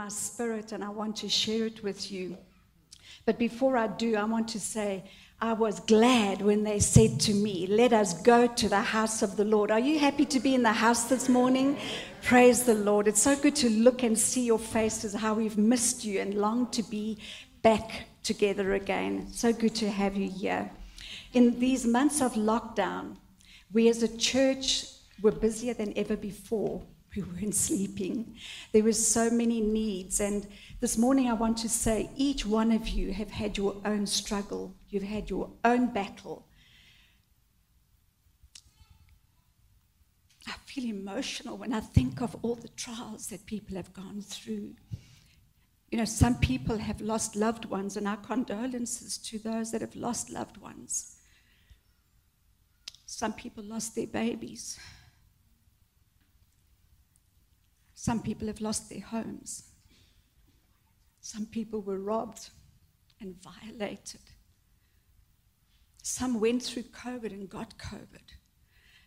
my spirit and I want to share it with you. But before I do, I want to say, I was glad when they said to me, Let us go to the house of the Lord. Are you happy to be in the house this morning? Praise the Lord. It's so good to look and see your faces, how we've missed you and long to be back together again. So good to have you here. In these months of lockdown, we as a church were busier than ever before we weren't sleeping. There were so many needs. And this morning, I want to say each one of you have had your own struggle, you've had your own battle. I feel emotional when I think of all the trials that people have gone through. You know, some people have lost loved ones, and our condolences to those that have lost loved ones. Some people lost their babies. Some people have lost their homes. Some people were robbed and violated. Some went through COVID and got COVID.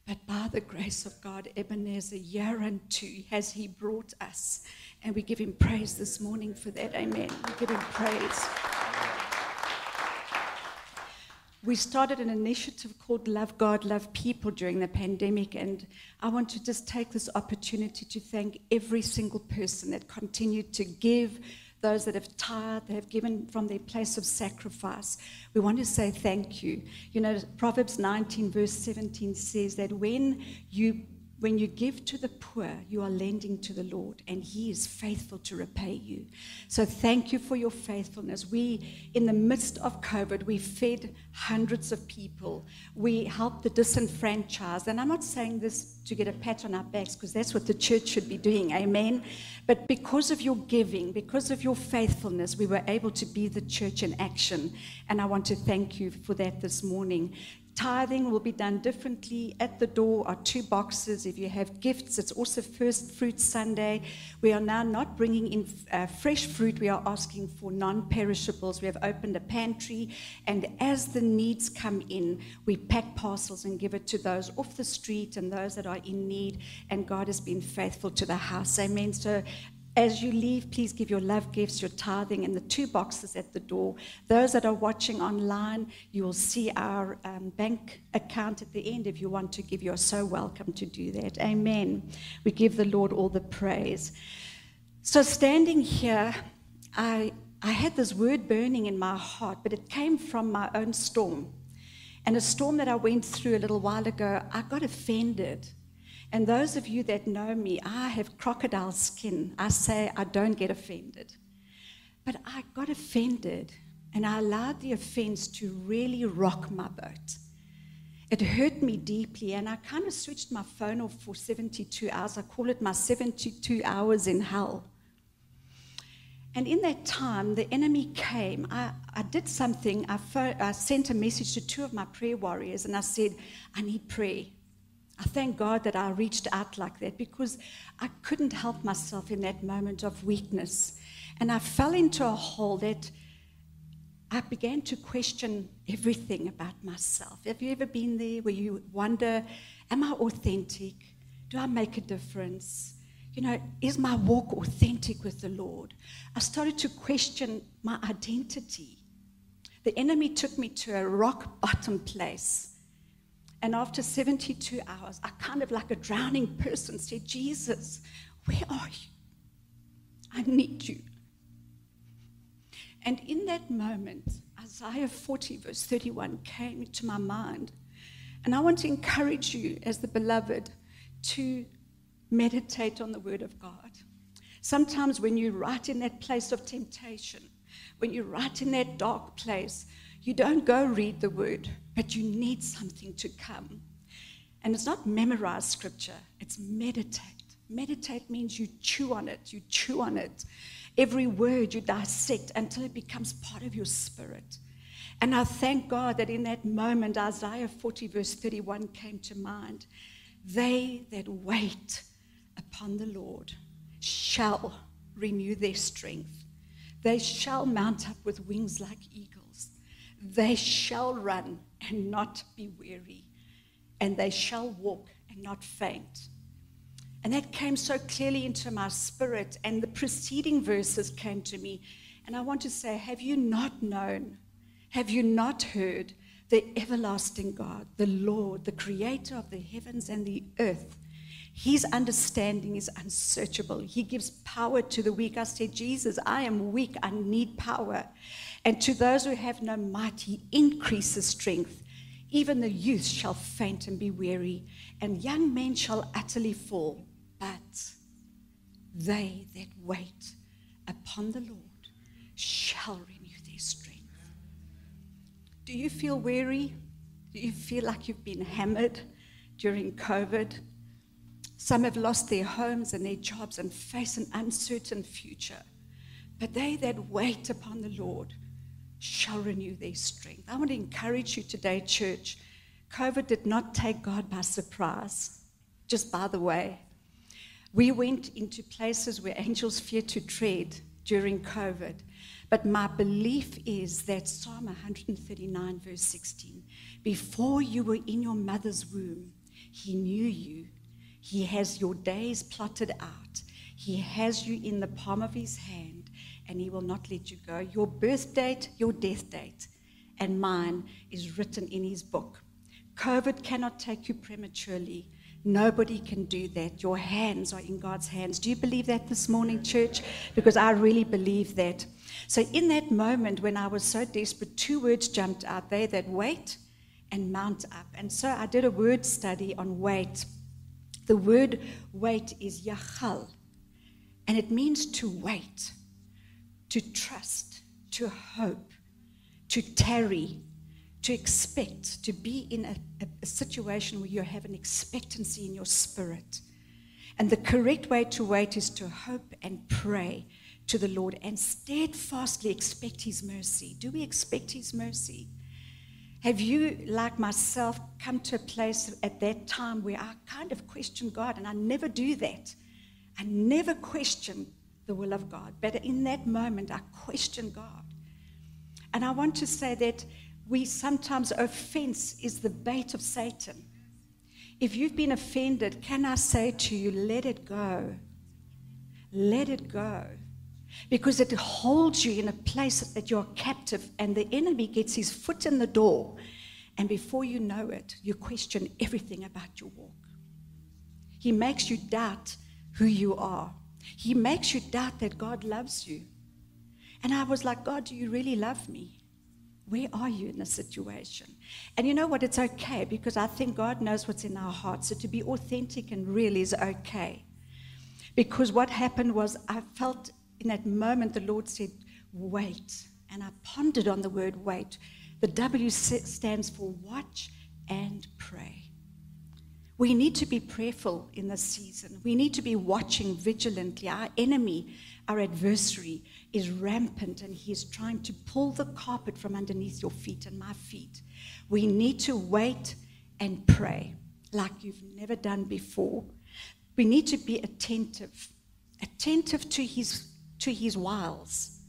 But by the grace of God, Ebenezer, year and two, has He brought us. And we give Him praise this morning for that. Amen. We give Him praise we started an initiative called Love God, Love People during the pandemic. And I want to just take this opportunity to thank every single person that continued to give, those that have tired, that have given from their place of sacrifice. We want to say thank you. You know, Proverbs 19, verse 17 says that when you when you give to the poor, you are lending to the Lord, and He is faithful to repay you. So thank you for your faithfulness. We, in the midst of COVID, we fed hundreds of people. We helped the disenfranchised. And I'm not saying this to get a pat on our backs, because that's what the church should be doing. Amen. But because of your giving, because of your faithfulness, we were able to be the church in action. And I want to thank you for that this morning. Tithing will be done differently. At the door are two boxes. If you have gifts, it's also First Fruit Sunday. We are now not bringing in uh, fresh fruit, we are asking for non perishables. We have opened a pantry, and as the needs come in, we pack parcels and give it to those off the street and those that are in need. And God has been faithful to the house. Amen. So as you leave, please give your love gifts, your tithing, in the two boxes at the door. Those that are watching online, you will see our um, bank account at the end. If you want to give, you're so welcome to do that. Amen. We give the Lord all the praise. So, standing here, I, I had this word burning in my heart, but it came from my own storm. And a storm that I went through a little while ago, I got offended and those of you that know me, I have crocodile skin. I say I don't get offended. But I got offended and I allowed the offense to really rock my boat. It hurt me deeply, and I kind of switched my phone off for 72 hours. I call it my 72 hours in hell. And in that time, the enemy came. I, I did something. I, I sent a message to two of my prayer warriors, and I said, I need prayer. I thank God that I reached out like that because I couldn't help myself in that moment of weakness. And I fell into a hole that I began to question everything about myself. Have you ever been there where you wonder, am I authentic? Do I make a difference? You know, is my walk authentic with the Lord? I started to question my identity. The enemy took me to a rock bottom place and after 72 hours, I kind of like a drowning person said, Jesus, where are you? I need you. And in that moment, Isaiah 40, verse 31, came into my mind. And I want to encourage you, as the beloved, to meditate on the Word of God. Sometimes when you're right in that place of temptation, when you're right in that dark place, you don't go read the Word but you need something to come. And it's not memorize scripture, it's meditate. Meditate means you chew on it, you chew on it. Every word you dissect until it becomes part of your spirit. And I thank God that in that moment, Isaiah 40, verse 31 came to mind. They that wait upon the Lord shall renew their strength. They shall mount up with wings like eagles. They shall run and not be weary, and they shall walk and not faint. And that came so clearly into my spirit, and the preceding verses came to me. And I want to say, have you not known? Have you not heard the everlasting God, the Lord, the creator of the heavens and the earth? His understanding is unsearchable. He gives power to the weak. I said, Jesus, I am weak. I need power. And to those who have no might, He increases strength. Even the youth shall faint and be weary, and young men shall utterly fall. But they that wait upon the Lord shall renew their strength. Do you feel weary? Do you feel like you've been hammered during COVID? Some have lost their homes and their jobs and face an uncertain future. But they that wait upon the Lord shall renew their strength. I want to encourage you today, church. COVID did not take God by surprise. Just by the way, we went into places where angels fear to tread during COVID. But my belief is that Psalm 139, verse 16, before you were in your mother's womb, he knew you. He has your days plotted out. He has you in the palm of his hand, and he will not let you go. Your birth date, your death date, and mine is written in his book. COVID cannot take you prematurely. Nobody can do that. Your hands are in God's hands. Do you believe that this morning, church? Because I really believe that. So, in that moment when I was so desperate, two words jumped out they that wait and mount up. And so I did a word study on wait. The word wait is yachal, and it means to wait, to trust, to hope, to tarry, to expect, to be in a, a, a, situation where you have an expectancy in your spirit. And the correct way to wait is to hope and pray to the Lord and steadfastly expect His mercy. Do we expect His mercy? Have you, like myself, come to a place at that time where I kind of question God, and I never do that? I never question the will of God, but in that moment, I question God. And I want to say that we sometimes offense is the bait of Satan. If you've been offended, can I say to you, let it go? Let it go. Because it holds you in a place that you're captive, and the enemy gets his foot in the door. And before you know it, you question everything about your walk. He makes you doubt who you are, He makes you doubt that God loves you. And I was like, God, do you really love me? Where are you in the situation? And you know what? It's okay because I think God knows what's in our hearts. So to be authentic and real is okay. Because what happened was I felt in that moment the Lord said, wait. And I pondered on the word wait. The W stands for watch and pray. We need to be prayerful in this season. We need to be watching vigilantly. Our enemy, our adversary, is rampant and he is trying to pull the carpet from underneath your feet and my feet. We need to wait and pray like you've never done before. We need to be attentive, attentive to his, to his wiles.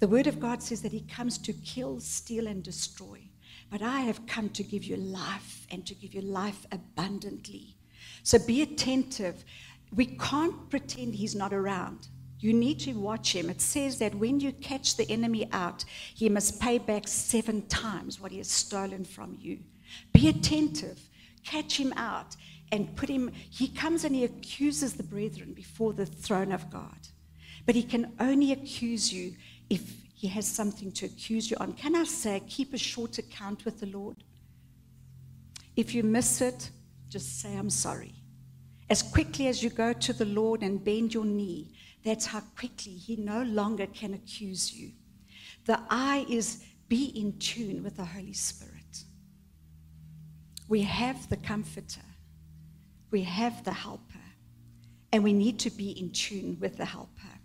The word of God says that he comes to kill, steal, and destroy. But I have come to give you life and to give you life abundantly. So be attentive. We can't pretend he's not around. You need to watch him. It says that when you catch the enemy out, he must pay back seven times what he has stolen from you. Be attentive. Catch him out and put him. He comes and he accuses the brethren before the throne of God. But he can only accuse you if he has something to accuse you on. Can I say, keep a short account with the Lord? If you miss it, just say, I'm sorry. As quickly as you go to the Lord and bend your knee, that's how quickly he no longer can accuse you. The eye is be in tune with the Holy Spirit. We have the comforter, we have the helper, and we need to be in tune with the helper.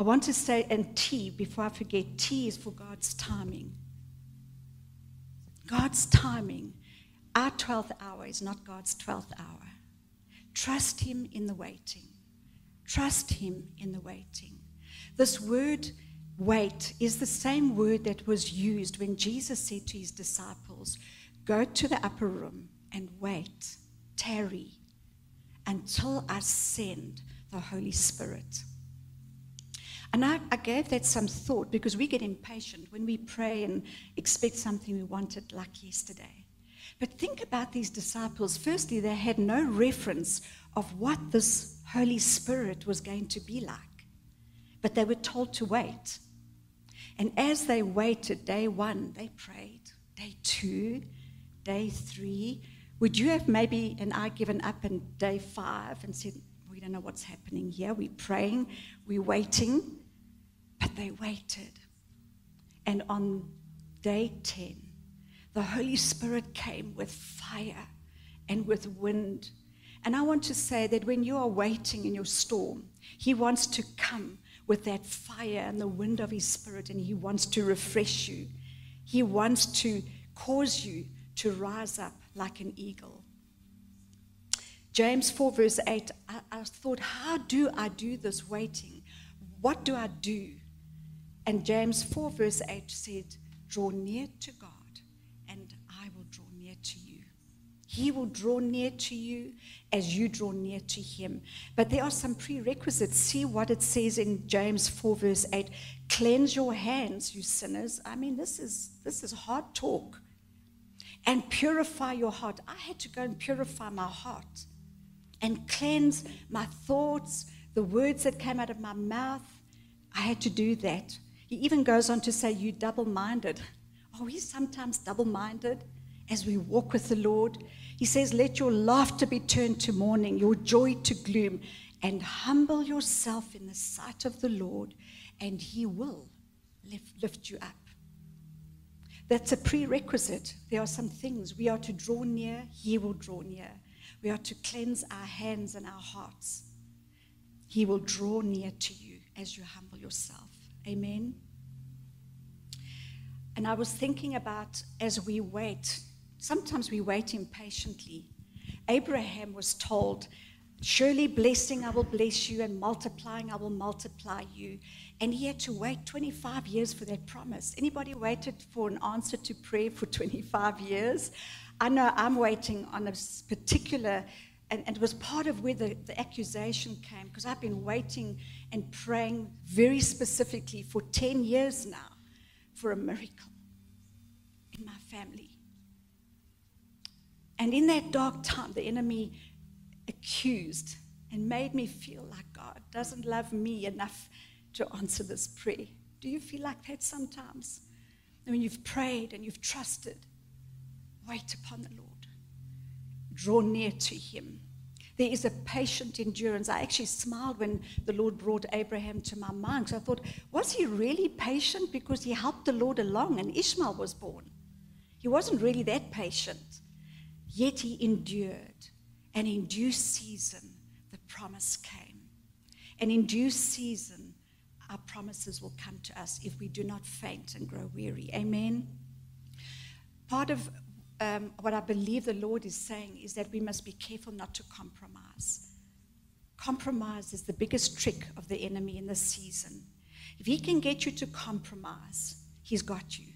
I want to say, and T, before I forget, T is for God's timing. God's timing. Our 12th hour is not God's 12th hour. Trust Him in the waiting. Trust Him in the waiting. This word, wait, is the same word that was used when Jesus said to His disciples, Go to the upper room and wait, tarry until I send the Holy Spirit. And I, I, gave that some thought because we get impatient when we pray and expect something we wanted like yesterday. But think about these disciples. Firstly, they had no reference of what this Holy Spirit was going to be like, but they were told to wait. And as they waited, day one, they prayed. Day two, day three. Would you have maybe and I given up in day five and said, don't know what's happening here? We're praying, we're waiting. But they waited. And on day 10, the Holy Spirit came with fire and with wind. And I want to say that when you are waiting in your storm, He wants to come with that fire and the wind of His Spirit, and He wants to refresh you. He wants to cause you to rise up like an eagle. James 4, verse 8, I, I, thought, how do I do this waiting? What do I do? And James 4, verse 8 said, Draw near to God, and I will draw near to you. He will draw near to you as you draw near to him. But there are some prerequisites. See what it says in James 4, verse 8 Cleanse your hands, you sinners. I mean, this is, this is hard talk. And purify your heart. I had to go and purify my heart and cleanse my thoughts, the words that came out of my mouth. I had to do that. He even goes on to say, You double minded. Are oh, we sometimes double minded as we walk with the Lord? He says, Let your laughter be turned to mourning, your joy to gloom, and humble yourself in the sight of the Lord, and He will lift, lift you up. That's a prerequisite. There are some things we are to draw near, He will draw near. We are to cleanse our hands and our hearts. He will draw near to you as you humble yourself. Amen. And I was thinking about as we wait, sometimes we wait impatiently. Abraham was told, Surely blessing I will bless you, and multiplying I will multiply you. And he had to wait 25 years for that promise. Anybody waited for an answer to prayer for 25 years? I know I'm waiting on a particular and, and, it was part of where the, the accusation came because I've been waiting and praying very specifically for 10 years now for a miracle in my family. And in that dark time, the enemy accused and made me feel like God doesn't love me enough to answer this prayer. Do you feel like that sometimes? When you've prayed and you've trusted, wait upon the Lord draw near to him. There is a patient endurance. I actually smiled when the Lord brought Abraham to my mind because I thought, was he really patient because he helped the Lord along and Ishmael was born? He wasn't really that patient. Yet he endured. And in due season, the promise came. And in due season, our promises will come to us if we do not faint and grow weary. Amen. Part of um, what I believe the Lord is saying is that we must be careful not to compromise. Compromise is the biggest trick of the enemy in this season. If he can get you to compromise, he's got you.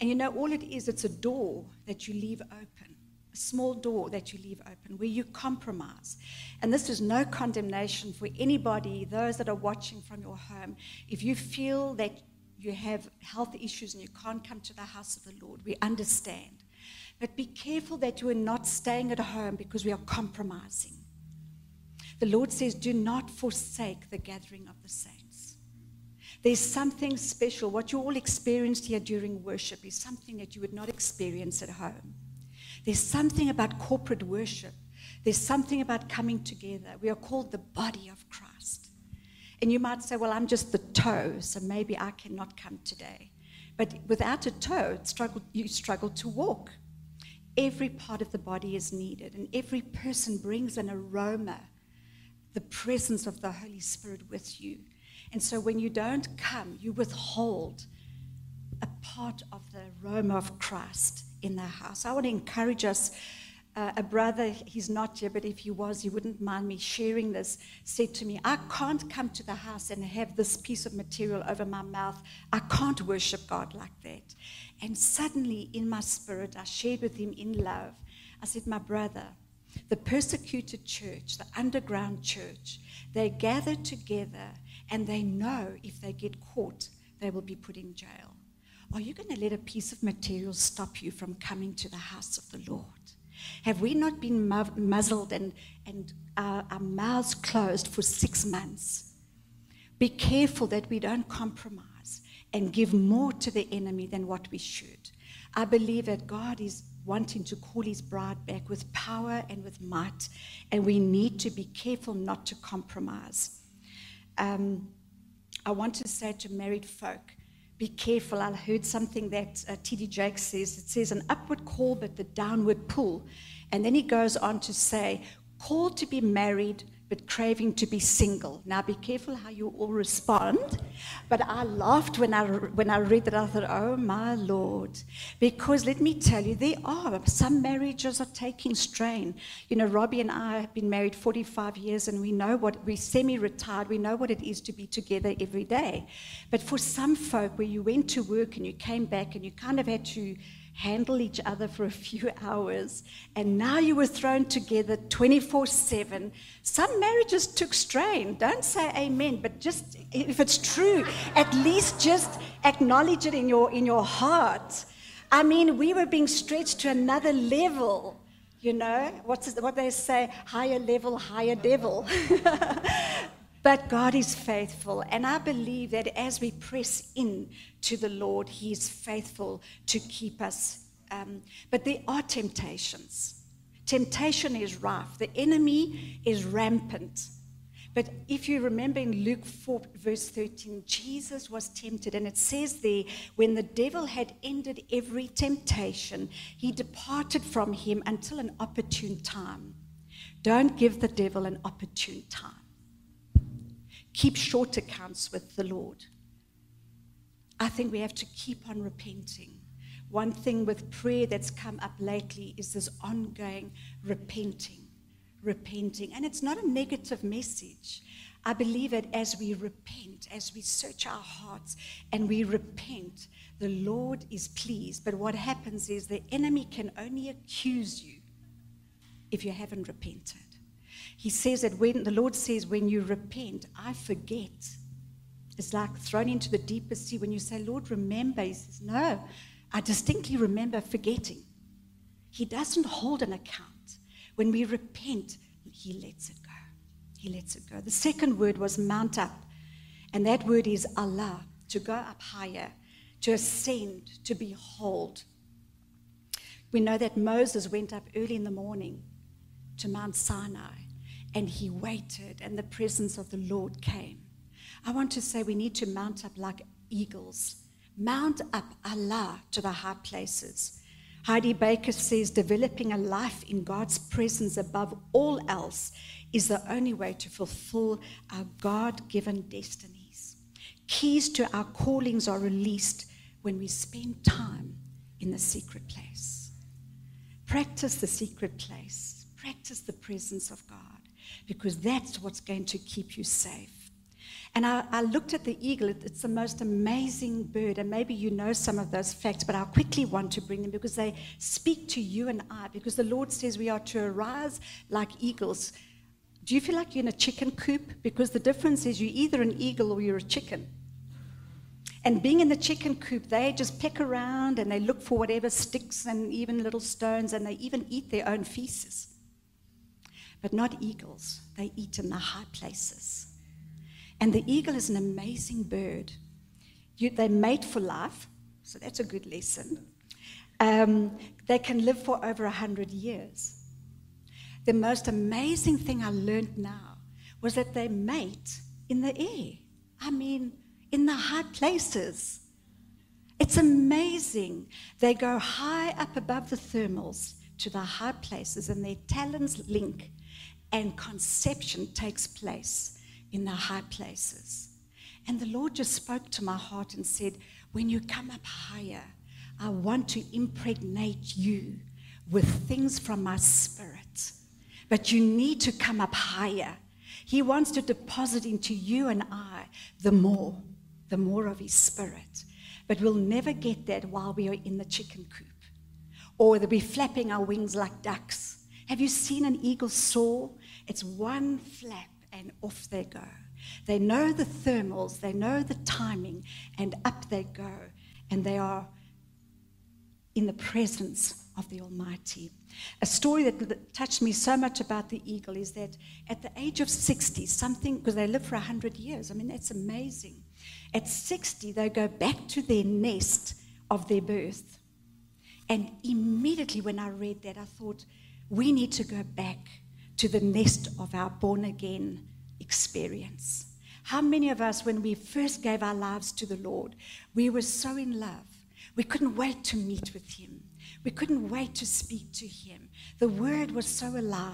And you know, all it is, it's a door that you leave open, a small door that you leave open where you compromise. And this is no condemnation for anybody, those that are watching from your home. If you feel that you have health issues and you can't come to the house of the Lord, we understand. But be careful that you are not staying at home because we are compromising. The Lord says, Do not forsake the gathering of the saints. There's something special. What you all experienced here during worship is something that you would not experience at home. There's something about corporate worship. There's something about coming together. We are called the body of Christ. And you might say, Well, I'm just the toe, so maybe I cannot come today. But without a toe, struggle, you struggle to walk. Every part of the body is needed, and every person brings an aroma, the presence of the Holy Spirit with you. And so when you don't come, you withhold a part of the aroma of Christ in the house. I want to encourage us. Uh, a brother, he's not here, but if he was, he wouldn't mind me sharing this, said to me, I can't come to the house and have this piece of material over my mouth. I can't worship God like that. And suddenly, in my spirit, I shared with him in love. I said, My brother, the persecuted church, the underground church, they gather together and they know if they get caught, they will be put in jail. Are you going to let a piece of material stop you from coming to the house of the Lord? Have we not been muzzled and, and our, our mouths closed for six months? Be careful that we don't compromise and give more to the enemy than what we should. I believe that God is wanting to call his bride back with power and with might, and we need to be careful not to compromise. Um, I want to say to married folk, be careful. I heard something that uh, T.D. Jakes says. It says an upward call, but the downward pull. And then he goes on to say, called to be married, but craving to be single. Now, be careful how you all respond. But I laughed when I, when I read that. I thought, oh my Lord. Because let me tell you, there are some marriages are taking strain. You know, Robbie and I have been married 45 years, and we know what we're semi retired. We know what it is to be together every day. But for some folk, where you went to work and you came back and you kind of had to handle each other for a few hours, and now you were thrown together 24 7. Some marriages took strain. Don't say amen, but just if it's true, at least just acknowledge it in your, in your heart. I mean, we were being stretched to another level. You know, what's what they say, higher level, higher devil. But God is faithful. And I believe that as we press in to the Lord, He is faithful to keep us. Um, but there are temptations. Temptation is rife, the enemy is rampant. But if you remember in Luke 4, verse 13, Jesus was tempted, and it says there, when the devil had ended every temptation, he departed from him until an opportune time. Don't give the devil an opportune time. Keep short accounts with the Lord. I think we have to keep on repenting. One thing with prayer that's come up lately is this ongoing repenting, repenting. And it's not a negative message. I believe that as we repent, as we search our hearts and we repent, the Lord is pleased. But what happens is the enemy can only accuse you if you haven't repented. He says that when the Lord says, when you repent, I forget. It's like thrown into the deepest sea. When you say, Lord, remember, He says, No, I distinctly remember forgetting. He doesn't hold an account. When we repent, He lets it go. He lets it go. The second word was mount up, and that word is alah, to go up higher, to ascend, to behold. We know that Moses went up early in the morning to Mount Sinai and he waited, and the presence of the Lord came. I want to say we need to mount up like eagles. Mount up alah to the high places. Heidi Baker says developing a life in God's presence above all else is the only way to fulfill our God given destinies. Keys to our callings are released when we spend time in the secret place. Practice the secret place, practice the presence of God because that's what's going to keep you safe. And I, I looked at the eagle. it's the most amazing bird. And maybe you know some of those facts, but I'll quickly want to bring them because they speak to you and I. Because the Lord says we are to arise like eagles. Do you feel like you're in a chicken coop? Because the difference is you're either an eagle or you're a chicken. And being in the chicken coop, they just peck around and they look for whatever sticks and even little stones, and they even eat their own feces but not eagles. They eat in the high places. And the eagle is an amazing bird. You, they mate for life, so that's a good lesson. Um, they can live for over 100 years. The most amazing thing I learned now was that they mate in the air. I mean, in the high places. It's amazing. They go high up above the thermals to the high places, and their talons link and conception takes place in the high places. And the Lord just spoke to my heart and said, When you come up higher, I want to impregnate you with things from my spirit. But you need to come up higher. He wants to deposit into you and I the more, the more of His Spirit. But we'll never get that while we are in the chicken coop or we'll be flapping our wings like ducks Have you seen an eagle soar? It's one flap and off they go. They know the thermals, they know the timing, and up they go. And they are in the presence of the Almighty. A story that touched me so much about the eagle is that at the age of 60, something, because they live for 100 years, I mean, that's amazing. At 60, they go back to their nest of their birth. And immediately when I read that, I thought, we need to go back to the nest of our born again experience. How many of us, when we first gave our lives to the Lord, we were so in love, we couldn't wait to meet with Him. We couldn't wait to speak to him. The word was so alive.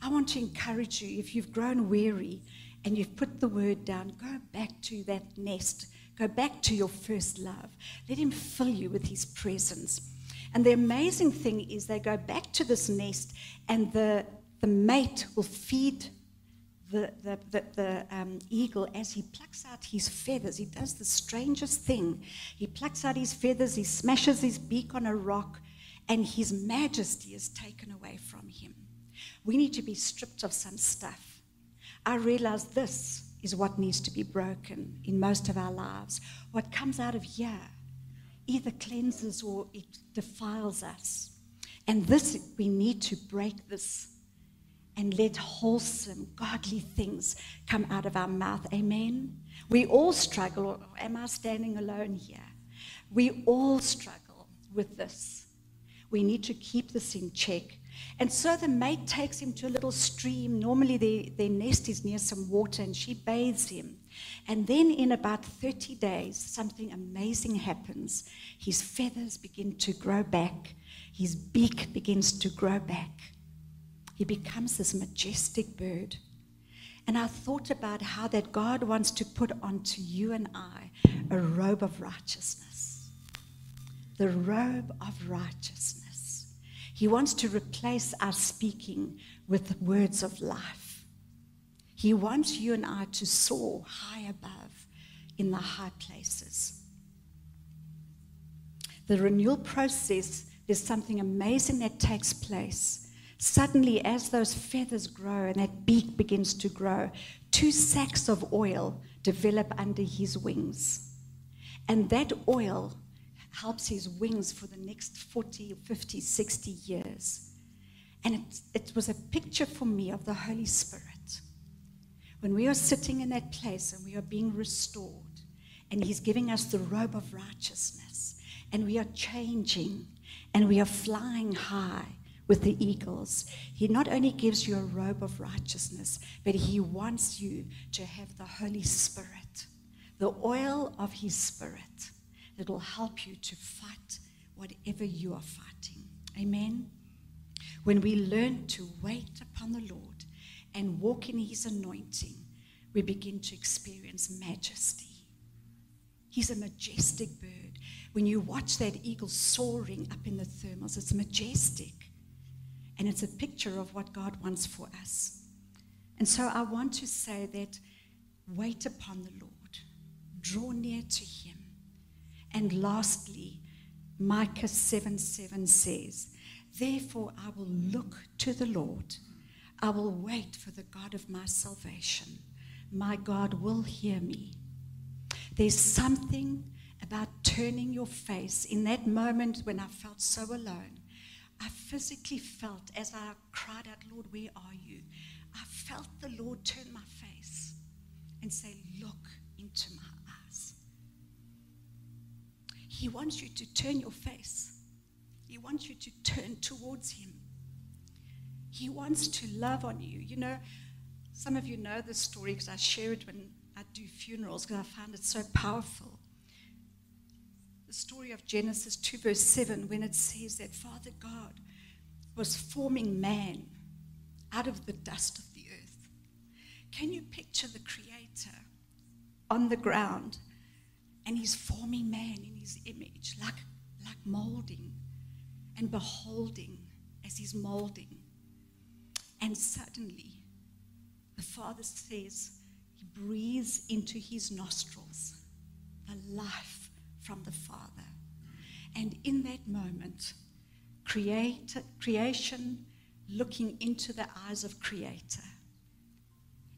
I want to encourage you if you've grown weary and you've put the word down, go back to that nest. Go back to your first love. Let him fill you with his presence. And the amazing thing is, they go back to this nest, and the, the mate will feed the, the, the, the um, eagle as he plucks out his feathers. He does the strangest thing. He plucks out his feathers, he smashes his beak on a rock, and his majesty is taken away from him. We need to be stripped of some stuff. I realize this is what needs to be broken in most of our lives. What comes out of here either cleanses or it defiles us. And this, we need to break this and let wholesome, godly things come out of our mouth. Amen. We all struggle, am I standing alone here? We all struggle with this. We need to keep this in check. And so the mate takes him to a little stream. Normally, their, their nest is near some water, and she bathes him. And then, in about 30 days, something amazing happens. His feathers begin to grow back, his beak begins to grow back he becomes this majestic bird. And I thought about how that God wants to put onto you and I a robe of righteousness. The robe of righteousness. He wants to replace our speaking with words of life. He wants you and I to soar high above in the high places. The renewal process, there's something amazing that takes place Suddenly, as those feathers grow and that beak begins to grow, two sacks of oil develop under his wings. And that oil helps his wings for the next 40, 50, 60 years. And it, it was a picture for me of the Holy Spirit. When we are sitting in that place and we are being restored, and he's giving us the robe of righteousness, and we are changing, and we are flying high with the eagles. He not only gives you a robe of righteousness, but He wants you to have the Holy Spirit, the oil of His Spirit that will help you to fight whatever you are fighting. Amen. When we learn to wait upon the Lord and walk in His anointing, we begin to experience majesty. He's a majestic bird. When you watch that eagle soaring up in the thermals, it's majestic. And it's a picture of what God wants for us. And so I want to say that wait upon the Lord, draw near to Him. And lastly, Micah 7 7 says, Therefore I will look to the Lord. I will wait for the God of my salvation. My God will hear me. There's something about turning your face in that moment when I felt so alone I physically felt as I cried out, Lord, where are you? I felt the Lord turn my face and say, Look into my eyes. He wants you to turn your face, He wants you to turn towards Him. He wants to love on you. You know, some of you know this story because I share it when I do funerals because I find it so powerful story of Genesis 2, verse 7, when it says that Father God was forming man out of the dust of the earth. Can you picture the Creator on the ground and he's forming man in his image, like, like molding and beholding as he's molding? And suddenly, the Father says, He breathes into his nostrils the life from the Father. And in that moment, create, creation looking into the eyes of Creator.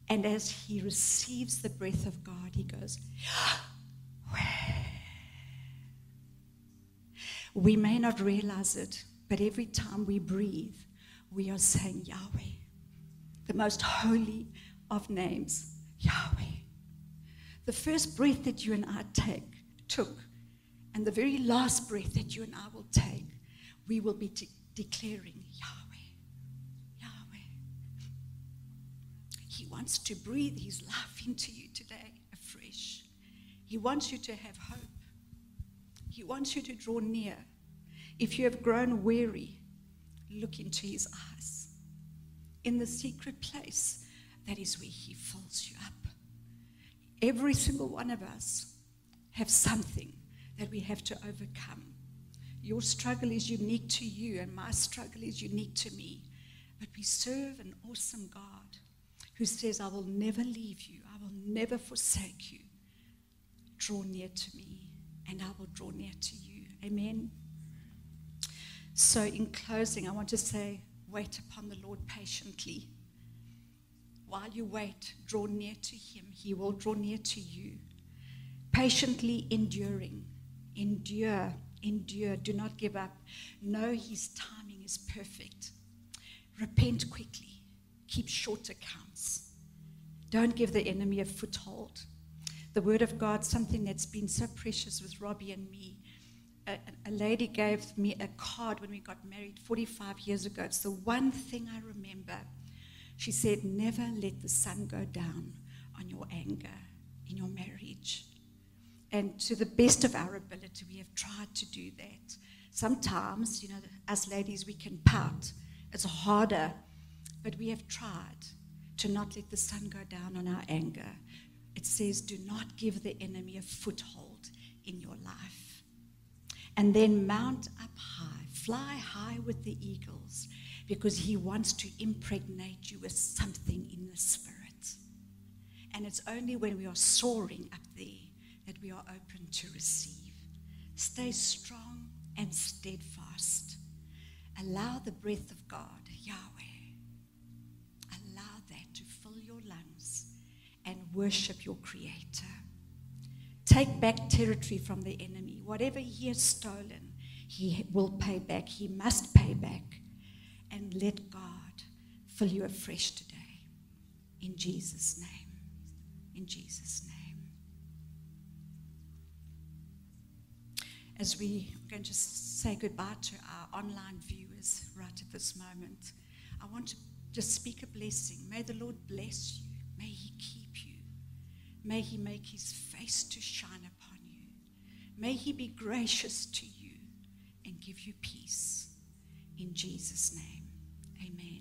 And as he receives the breath of God, he goes, We may not realize it, but every time we breathe, we are saying Yahweh, the most holy of names, Yahweh. The first breath that you and I take, took, and the very last breath that you and I will take, we will be de- declaring Yahweh, Yahweh. He wants to breathe His life into you today afresh. He wants you to have hope. He wants you to draw near. If you have grown weary, look into his eyes. In the secret place, that is where he fills you up. Every single one of us have something that we have to overcome. Your struggle is unique to you, and my struggle is unique to me. But we serve an awesome God who says, I will never leave you, I will never forsake you. Draw near to me, and I will draw near to you. Amen. So, in closing, I want to say, wait upon the Lord patiently. While you wait, draw near to Him. He will draw near to you. Patiently enduring. Endure, endure. Do not give up. Know His timing is perfect. Repent quickly. Keep short accounts. Don't give the enemy a foothold. The Word of God, something that's been so precious with Robbie and me, a, a, lady gave me a card when we got married 45 years ago. It's the one thing I remember. She said, Never let the sun go down on your anger in your marriage. And to the best of our ability, we have tried to do that. Sometimes, you know, as ladies, we can pout. It's harder, but we have tried to not let the sun go down on our anger. It says, Do not give the enemy a foothold in your life and then mount up high, fly high with the eagles, because he wants to impregnate you with something in the spirit. And it's only when we are soaring up there that we are open to receive. Stay strong and steadfast. Allow the breath of God, Yahweh, allow that to fill your lungs and worship your Creator. Take back territory from the enemy. Whatever he has stolen, he will pay back. He must pay back. And let God fill you afresh today. In Jesus' name. In Jesus' name. As we are going to say goodbye to our online viewers right at this moment, I want to just speak a blessing. May the Lord bless you. May He keep you. May he make his face to shine upon you. May he be gracious to you and give you peace. In Jesus' name, amen.